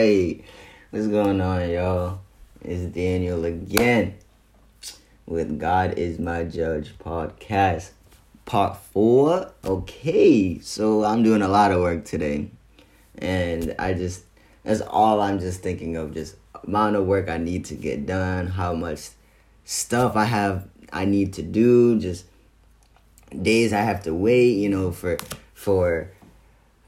What's going on, y'all? It's Daniel again with God is My Judge podcast, part four. Okay, so I'm doing a lot of work today, and I just that's all I'm just thinking of just amount of work I need to get done, how much stuff I have I need to do, just days I have to wait, you know, for for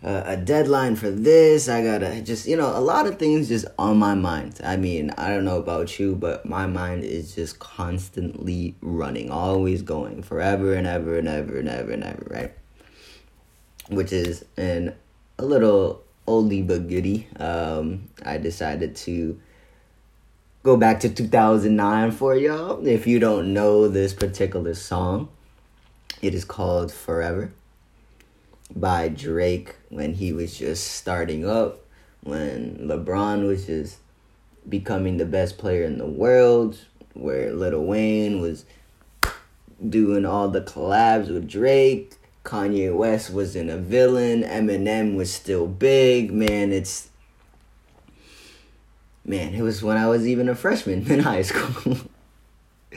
uh, a deadline for this. I gotta just, you know, a lot of things just on my mind. I mean, I don't know about you, but my mind is just constantly running, always going, forever and ever and ever and ever and ever, right? Which is an a little oldie but goodie. Um, I decided to go back to 2009 for y'all. If you don't know this particular song, it is called Forever by Drake when he was just starting up, when LeBron was just becoming the best player in the world, where Lil Wayne was doing all the collabs with Drake. Kanye West wasn't a villain. Eminem was still big. Man, it's man, it was when I was even a freshman in high school.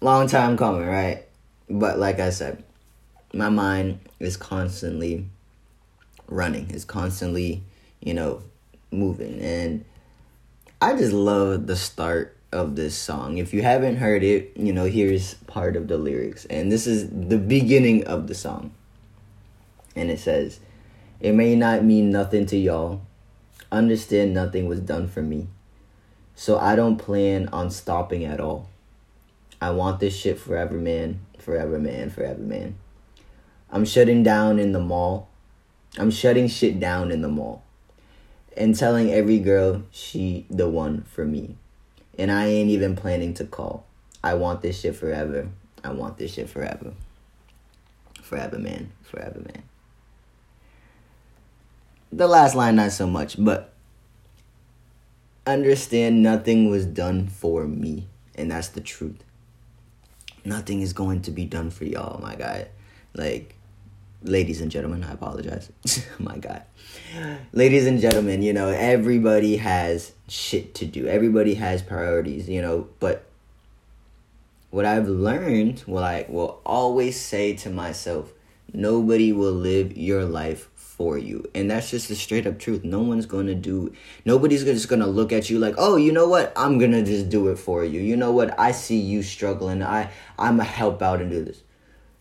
Long time coming, right? But like I said, my mind is constantly running, is constantly, you know, moving. And I just love the start of this song. If you haven't heard it, you know, here's part of the lyrics. And this is the beginning of the song. And it says, It may not mean nothing to y'all. Understand nothing was done for me. So I don't plan on stopping at all. I want this shit forever, man. Forever, man. Forever, man. I'm shutting down in the mall. I'm shutting shit down in the mall. And telling every girl she the one for me. And I ain't even planning to call. I want this shit forever. I want this shit forever. Forever, man. Forever, man. The last line, not so much, but understand nothing was done for me. And that's the truth. Nothing is going to be done for y'all, my guy. Like, ladies and gentlemen, I apologize. My God. Ladies and gentlemen, you know, everybody has shit to do. Everybody has priorities, you know, but what I've learned, what I will always say to myself, nobody will live your life for you. And that's just the straight up truth. No one's going to do nobody's just going to look at you like, "Oh, you know what? I'm going to just do it for you. You know what? I see you struggling. I I'm a help out and do this."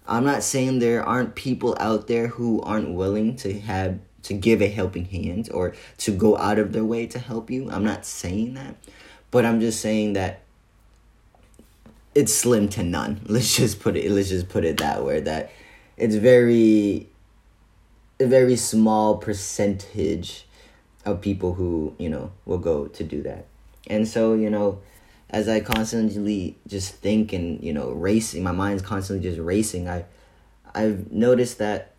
I'm not saying there aren't people out there who aren't willing to have to give a helping hand or to go out of their way to help you. I'm not saying that. But I'm just saying that it's slim to none. Let's just put it let's just put it that way that it's very a very small percentage of people who, you know, will go to do that. And so, you know, as I constantly just think and you know racing, my mind's constantly just racing. I I've noticed that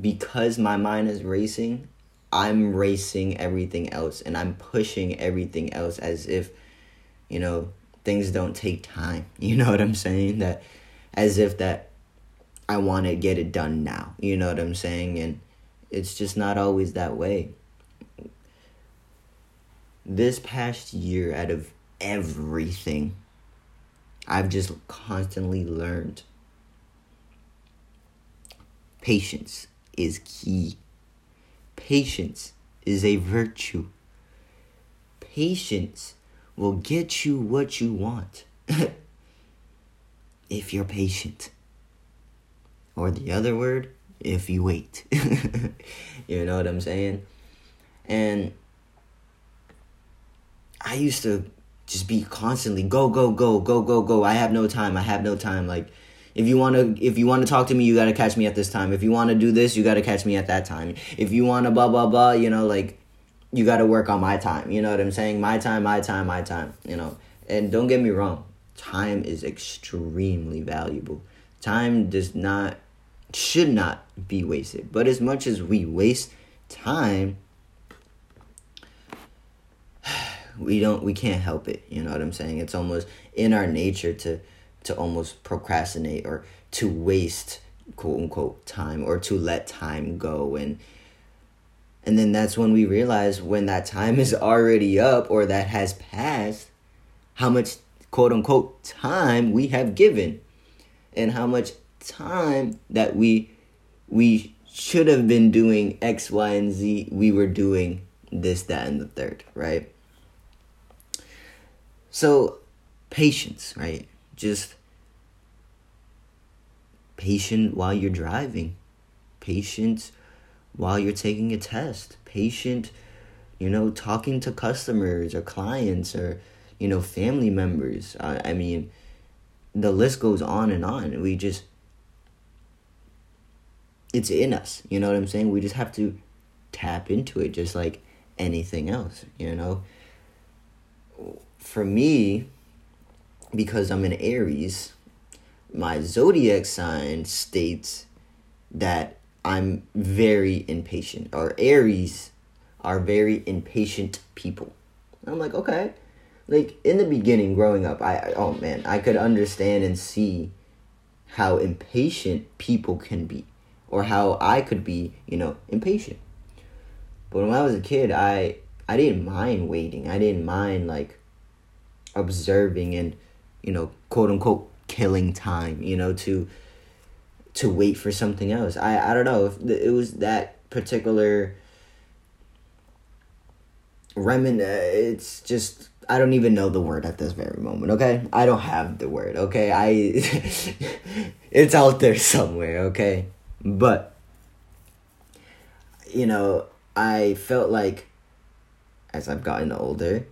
because my mind is racing, I'm racing everything else and I'm pushing everything else as if you know things don't take time. You know what I'm saying? That as if that I want to get it done now. You know what I'm saying? And it's just not always that way this past year, out of everything, I've just constantly learned patience is key. Patience is a virtue. Patience will get you what you want if you're patient. Or the other word, if you wait. you know what I'm saying? And I used to just be constantly go go go go go go. I have no time. I have no time. Like if you want to if you want to talk to me, you got to catch me at this time. If you want to do this, you got to catch me at that time. If you want to blah blah blah, you know, like you got to work on my time. You know what I'm saying? My time, my time, my time, you know. And don't get me wrong, time is extremely valuable. Time does not should not be wasted. But as much as we waste time, we don't we can't help it you know what i'm saying it's almost in our nature to to almost procrastinate or to waste quote unquote time or to let time go and And then that's when we realize when that time is already up or that has passed, how much quote unquote time we have given and how much time that we we should have been doing X, Y, and Z, we were doing this, that, and the third, right? So, patience, right? Just patient while you're driving, patient while you're taking a test, patient, you know, talking to customers or clients or, you know, family members. I, I mean, the list goes on and on. We just it's in us. You know what I'm saying? We just have to tap into it just like anything else, you know? For me, because I'm an Aries, my zodiac sign states that I'm very impatient, or Aries are very impatient people. I'm like, okay. Like in the beginning, growing up, I oh man, I could understand and see how impatient people can be or how I could be, you know, impatient. But when I was a kid, I I didn't mind waiting. I didn't mind like observing and, you know, quote unquote killing time, you know, to to wait for something else. I I don't know if it was that particular remin uh, it's just I don't even know the word at this very moment, okay? I don't have the word, okay? I it's out there somewhere, okay? But, you know, I felt like as I've gotten older,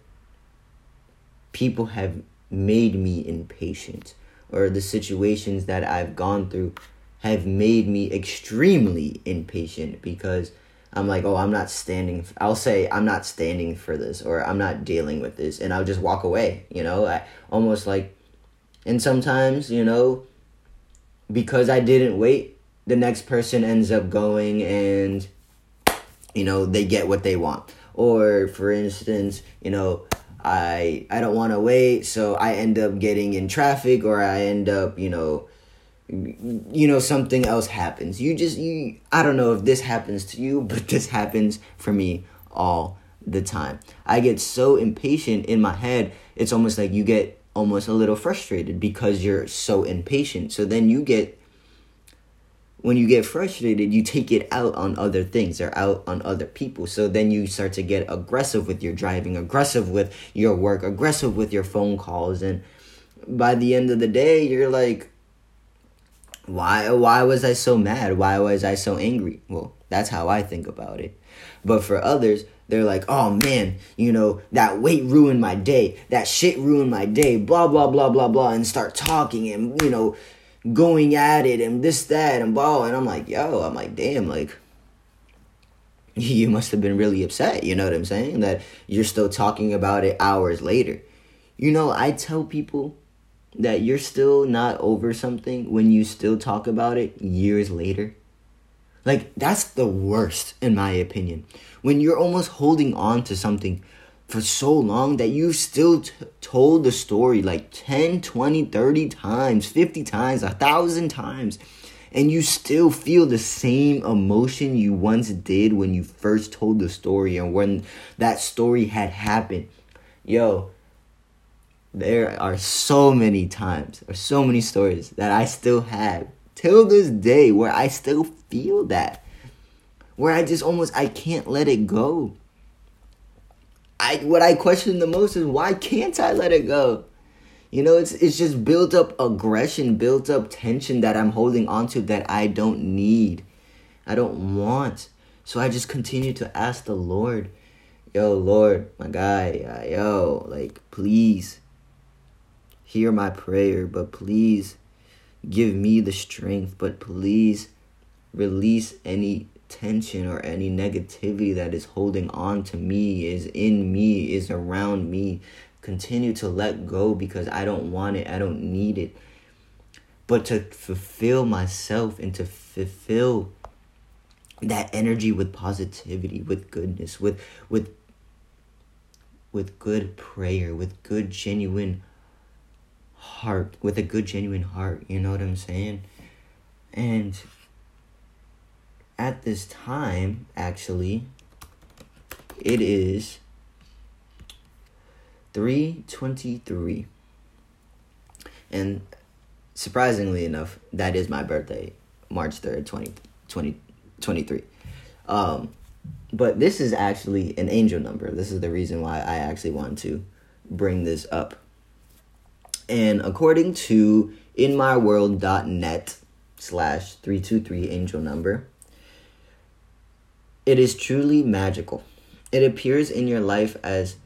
people have made me impatient, or the situations that I've gone through have made me extremely impatient because I'm like, oh, I'm not standing. I'll say I'm not standing for this, or I'm not dealing with this, and I'll just walk away. You know, I almost like, and sometimes you know, because I didn't wait, the next person ends up going and you know they get what they want or for instance you know i i don't want to wait so i end up getting in traffic or i end up you know you know something else happens. You just you i don't know if this happens to you but this happens for me all the time. I get so impatient in my head it's almost like you get almost a little frustrated because you're so impatient. So then you get when you get frustrated, you take it out on other things or out on other people. So then you start to get aggressive with your driving, aggressive with your work, aggressive with your phone calls. And by the end of the day, you're like, why, why was I so mad? Why was I so angry? Well, that's how I think about it. But for others, they're like, oh man, you know, that wait ruined my day. That shit ruined my day. Blah, blah, blah, blah, blah. And start talking and, you know, going at it and this, that, and blah. And I'm like, yo, I'm like, damn, like, you must have been really upset. You know what I'm saying? That you're still talking about it hours later. You know, I tell people that you're still not over something when you still talk about it years later. Like, that's the worst, in my opinion. When you're almost holding on to something for so long that you still t- told the story like 10, 20, 30 times, 50 times, a thousand times, and you still feel the same emotion you once did when you first told the story and when that story had happened. Yo, there are so many times or so many stories that I still have till this day where I still feel that. Where I just almost I can't let it go. I what I question the most is why can't I let it go? You know, it's it's just built up aggression, built up tension that I'm holding onto that I don't need. I don't want. So I just continue to ask the Lord, yo, Lord, my guy, uh, yo, like, please hear my prayer, but please give me the strength, but please release any tension or any negativity that is holding on to me, is in me, is around me. Continue to let go because I don't want it, I don't need it. But to fulfill myself and to fulfill that energy with positivity, with goodness, with with with good prayer, with good genuine heart, with a good genuine heart, you know what I'm saying? And at this time, actually, It is 323. And surprisingly enough, that is my birthday, March 3rd, 20, 2023. Um, but this is actually an angel number. This is the reason why I actually want to bring this up. And according to inmyworld.net slash 323 angel number, it is truly magical. It appears in your life as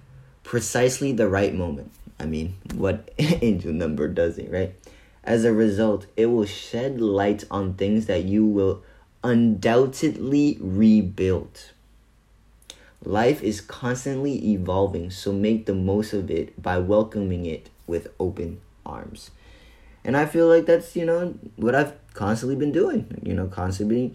precisely the right moment. I mean, what angel number doesn't, right? As a result, it will shed light on things that you will undoubtedly rebuild. Life is constantly evolving, so make the most of it by welcoming it with open arms. And I feel like that's, you know, what I've constantly been doing, you know, constantly,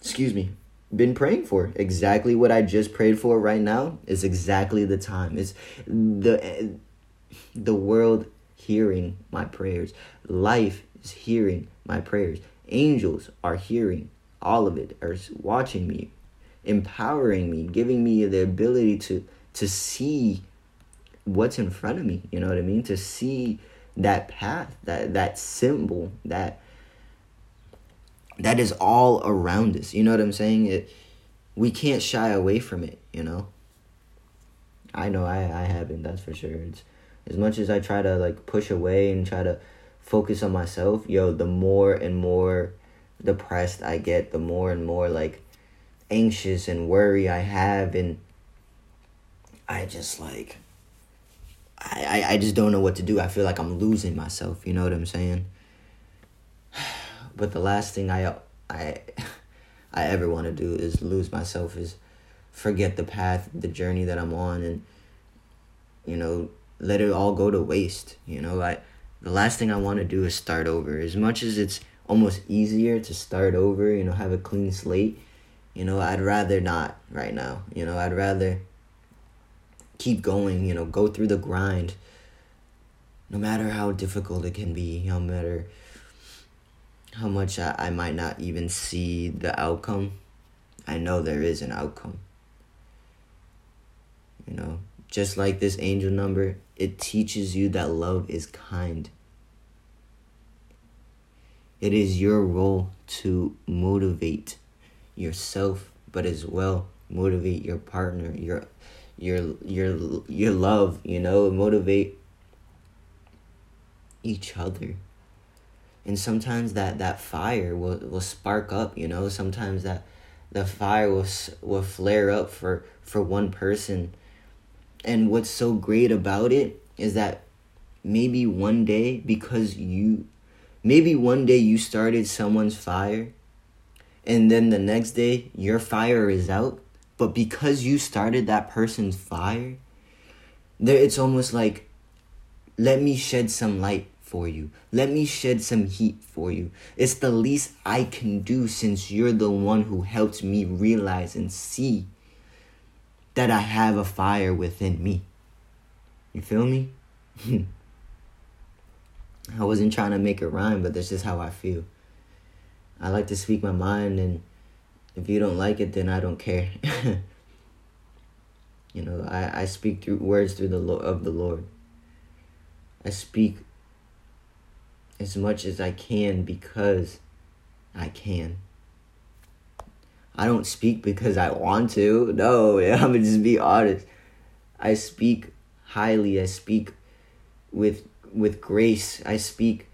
excuse me, been praying for. Exactly what I just prayed for right now is exactly the time. It's the the world hearing my prayers. Life is hearing my prayers. Angels are hearing all of it, are watching me, empowering me, giving me the ability to to see what's in front of me. You know what I mean? To see that path, that that symbol, that that is all around us. You know what I'm saying? It we can't shy away from it, you know? I know I, I haven't, that's for sure. It's as much as I try to like push away and try to focus on myself, yo, the more and more depressed I get, the more and more like anxious and worry I have and I just like I, I, I just don't know what to do. I feel like I'm losing myself, you know what I'm saying? But the last thing I I I ever want to do is lose myself is forget the path, the journey that I'm on and you know, let it all go to waste. You know, I the last thing I want to do is start over. As much as it's almost easier to start over, you know, have a clean slate, you know, I'd rather not right now. You know, I'd rather keep going, you know, go through the grind. No matter how difficult it can be, no matter how much I, I might not even see the outcome, I know there is an outcome. You know, just like this angel number, it teaches you that love is kind. It is your role to motivate yourself, but as well motivate your partner, your your your your love, you know, motivate each other and sometimes that that fire will will spark up you know? Sometimes that the fire will will flare up for for one person. And what's so great about it is that maybe one day because you maybe one day you started someone's fire and then the next day your fire is out but because you started that person's fire there it's almost like let me shed some light for you. Let me shed some heat for you. It's the least I can do since you're the one who helped me realize and see that I have a fire within me. You feel me? I wasn't trying to make a rhyme, but that's just how I feel. I like to speak my mind, and if you don't like it, then I don't care. you know, I, I speak through words through the of the Lord. I speak as much as I can because I can. I don't speak because I want to. No, I'm gonna just be honest. I speak highly. I speak with with grace. I speak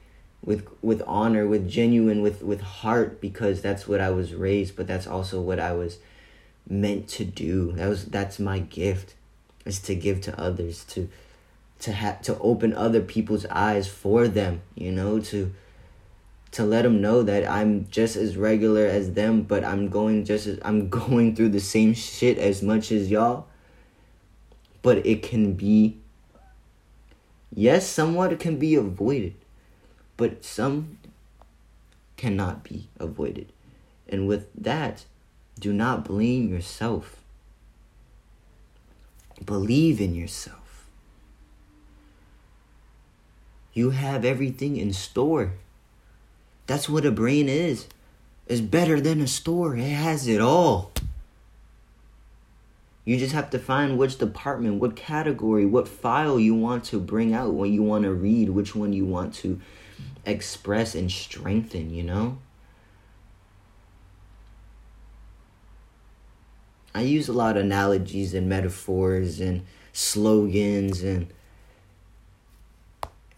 with with honor, with genuine, with with heart because that's what I was raised, but that's also what I was meant to do. That was that's my gift is to give to others to to have to open other people's eyes for them you know to to let them know that i'm just as regular as them but i'm going just as i'm going through the same shit as much as y'all. But it can be yes somewhat can be avoided but some cannot be avoided. And with that do not blame yourself. Believe in yourself You have everything in store. That's what a brain is. It's better than a store. It has it all. You just have to find which department, what category, what file you want to bring out, what you want to read, which one you want to express and strengthen, you know? I use a lot of analogies and metaphors and slogans and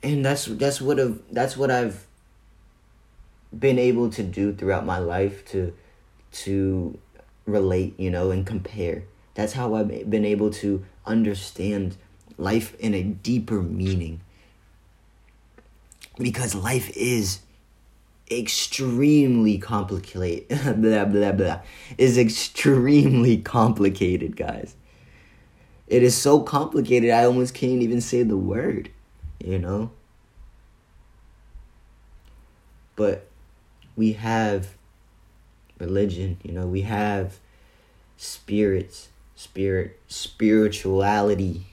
and that's that's what I've that's what I've been able to do throughout my life to to relate, you know, and compare. That's how I've been able to understand life in a deeper meaning. Because life is extremely complicated. blah, blah, blah. Is extremely complicated, guys. It is so complicated, I almost can't even say the word, you know? But we have religion, you know, we have spirits, spirit, spirituality.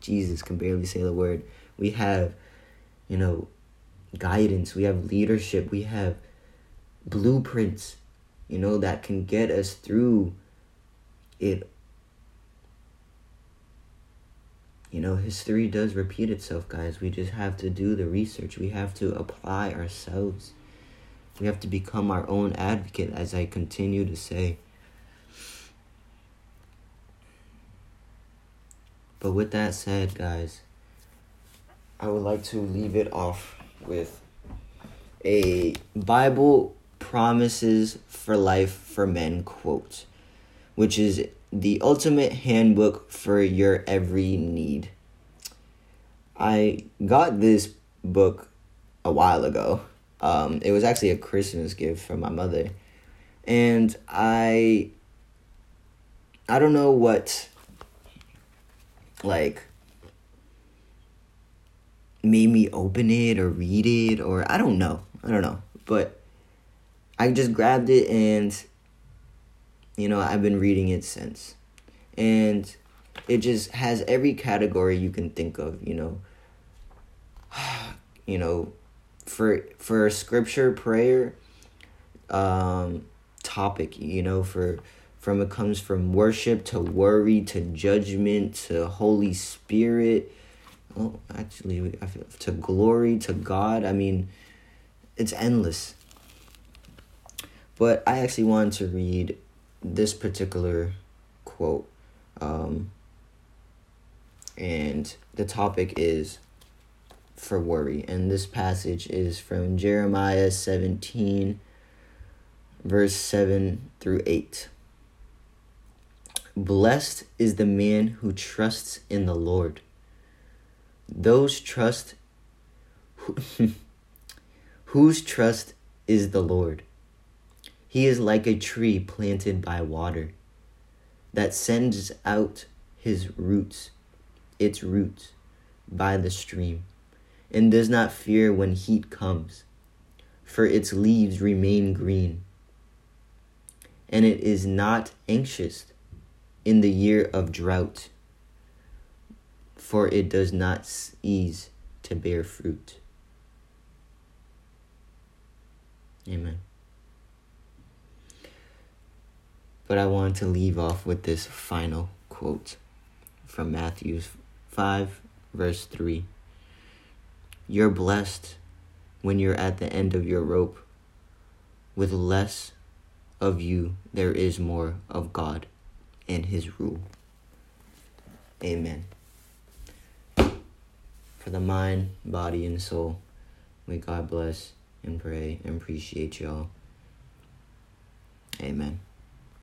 Jesus can barely say the word. We have, you know, guidance, we have leadership, we have blueprints, you know, that can get us through it. You know, history does repeat itself, guys. We just have to do the research. We have to apply ourselves. We have to become our own advocate, as I continue to say. But with that said, guys, I would like to leave it off with a Bible promises for life for men quote, which is the ultimate handbook for your every need. I got this book a while ago um, it was actually a Christmas gift from my mother, and I I don't know what like made me open it or read it or I don't know. I don't know. But I just grabbed it and you know, I've been reading it since. And it just has every category you can think of, you know. you know, for for scripture prayer um topic you know for from it comes from worship to worry to judgment to holy spirit oh actually I feel, to glory to god i mean it's endless but i actually wanted to read this particular quote um and the topic is for worry. And this passage is from Jeremiah 17, verse 7 through 8. Blessed is the man who trusts in the Lord. Those trust whose trust is the Lord. He is like a tree planted by water that sends out his roots, its roots, by the stream and does not fear when heat comes, for its leaves remain green. And it is not anxious in the year of drought, for it does not cease to bear fruit. Amen. But I want to leave off with this final quote from Matthew 5, verse 3. You're blessed when you're at the end of your rope. With less of you, there is more of God and His rule. Amen. For the mind, body, and soul, may God bless and pray and appreciate y'all. Amen.